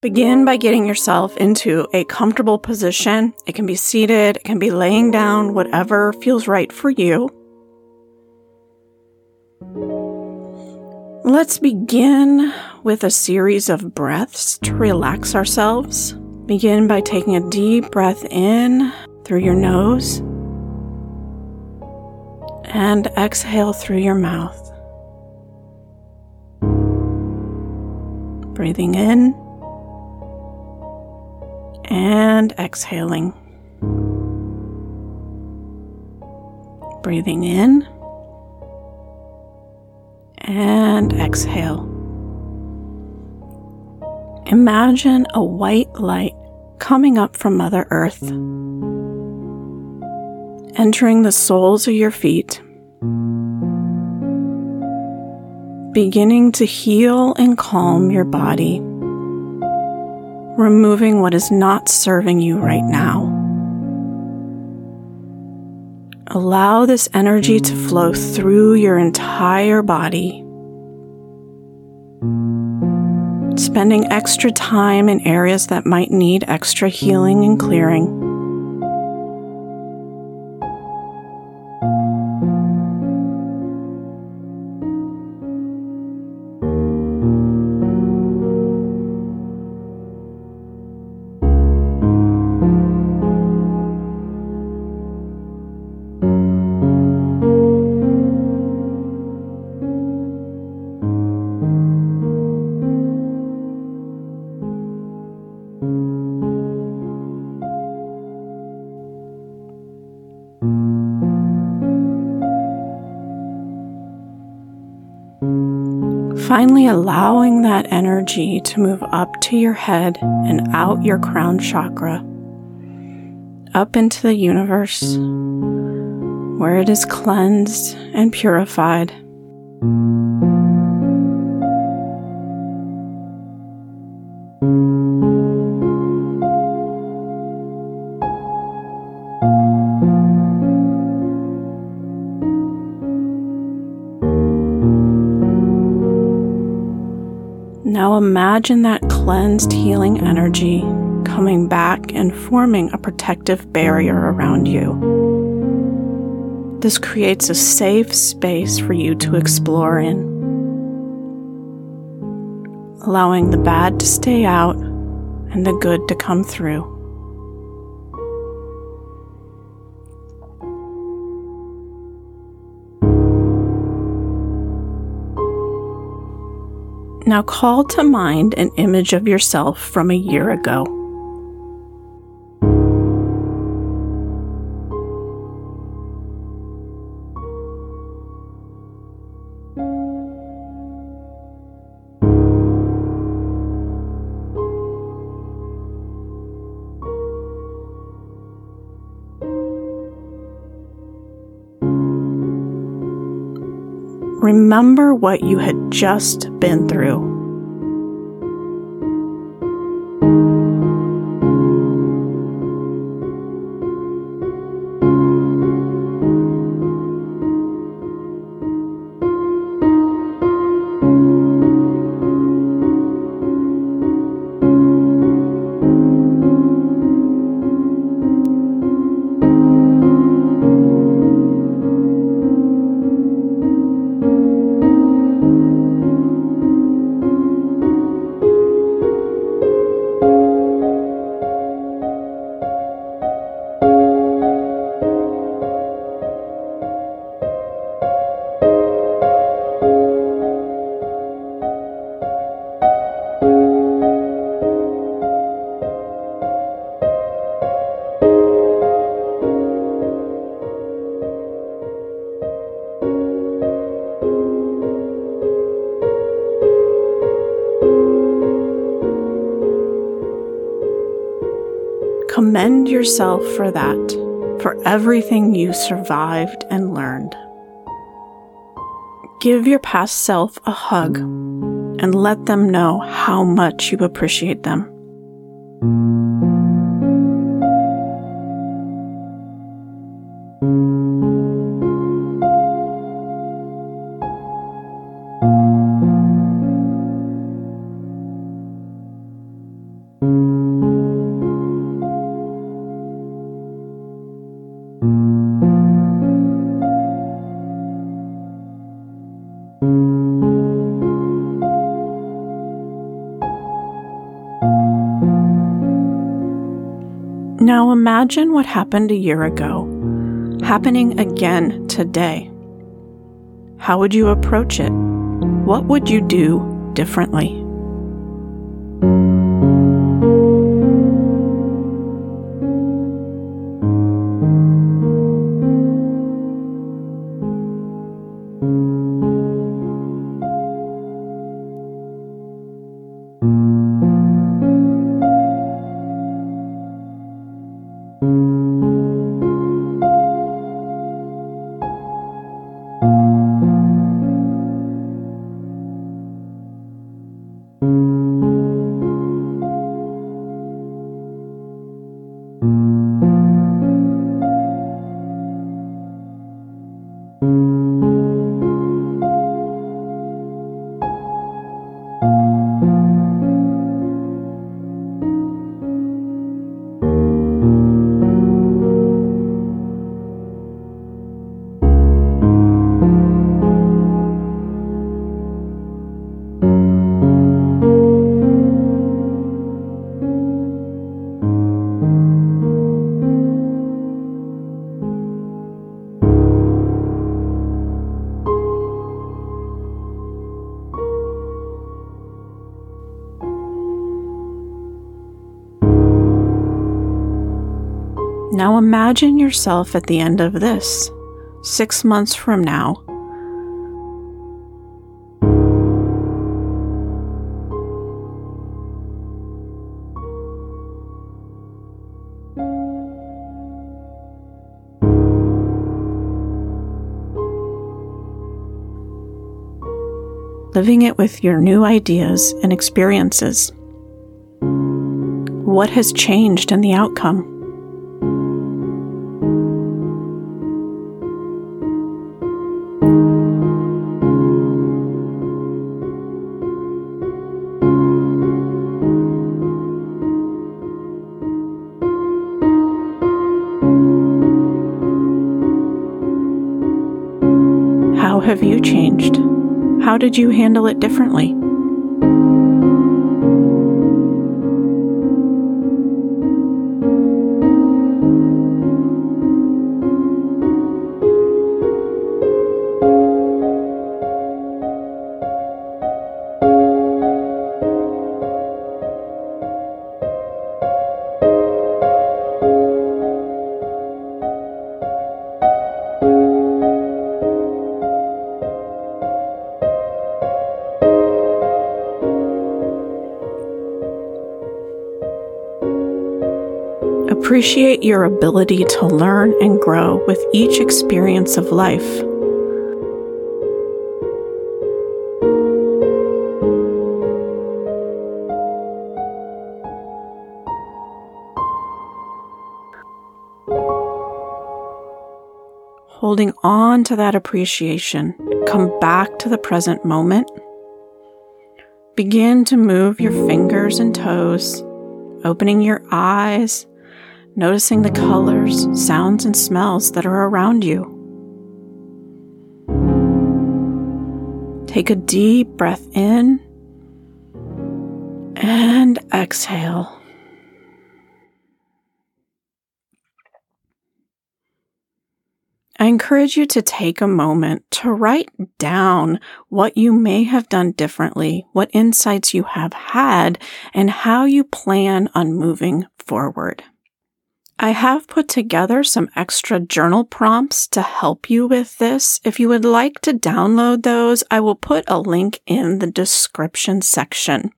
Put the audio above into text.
Begin by getting yourself into a comfortable position. It can be seated, it can be laying down, whatever feels right for you. Let's begin with a series of breaths to relax ourselves. Begin by taking a deep breath in through your nose and exhale through your mouth. Breathing in and exhaling. Breathing in and exhale. Imagine a white light coming up from Mother Earth, entering the soles of your feet, beginning to heal and calm your body, removing what is not serving you right now. Allow this energy to flow through your entire body. Spending extra time in areas that might need extra healing and clearing. Finally, allowing that energy to move up to your head and out your crown chakra, up into the universe, where it is cleansed and purified. Now imagine that cleansed healing energy coming back and forming a protective barrier around you. This creates a safe space for you to explore in, allowing the bad to stay out and the good to come through. Now call to mind an image of yourself from a year ago. Remember what you had just been through. Commend yourself for that, for everything you survived and learned. Give your past self a hug and let them know how much you appreciate them. Now imagine what happened a year ago, happening again today. How would you approach it? What would you do differently? Now imagine yourself at the end of this, six months from now. Living it with your new ideas and experiences. What has changed in the outcome? Have you changed? How did you handle it differently? Appreciate your ability to learn and grow with each experience of life. Holding on to that appreciation, come back to the present moment. Begin to move your fingers and toes, opening your eyes noticing the colors, sounds, and smells that are around you. Take a deep breath in and exhale. I encourage you to take a moment to write down what you may have done differently, what insights you have had, and how you plan on moving forward. I have put together some extra journal prompts to help you with this. If you would like to download those, I will put a link in the description section.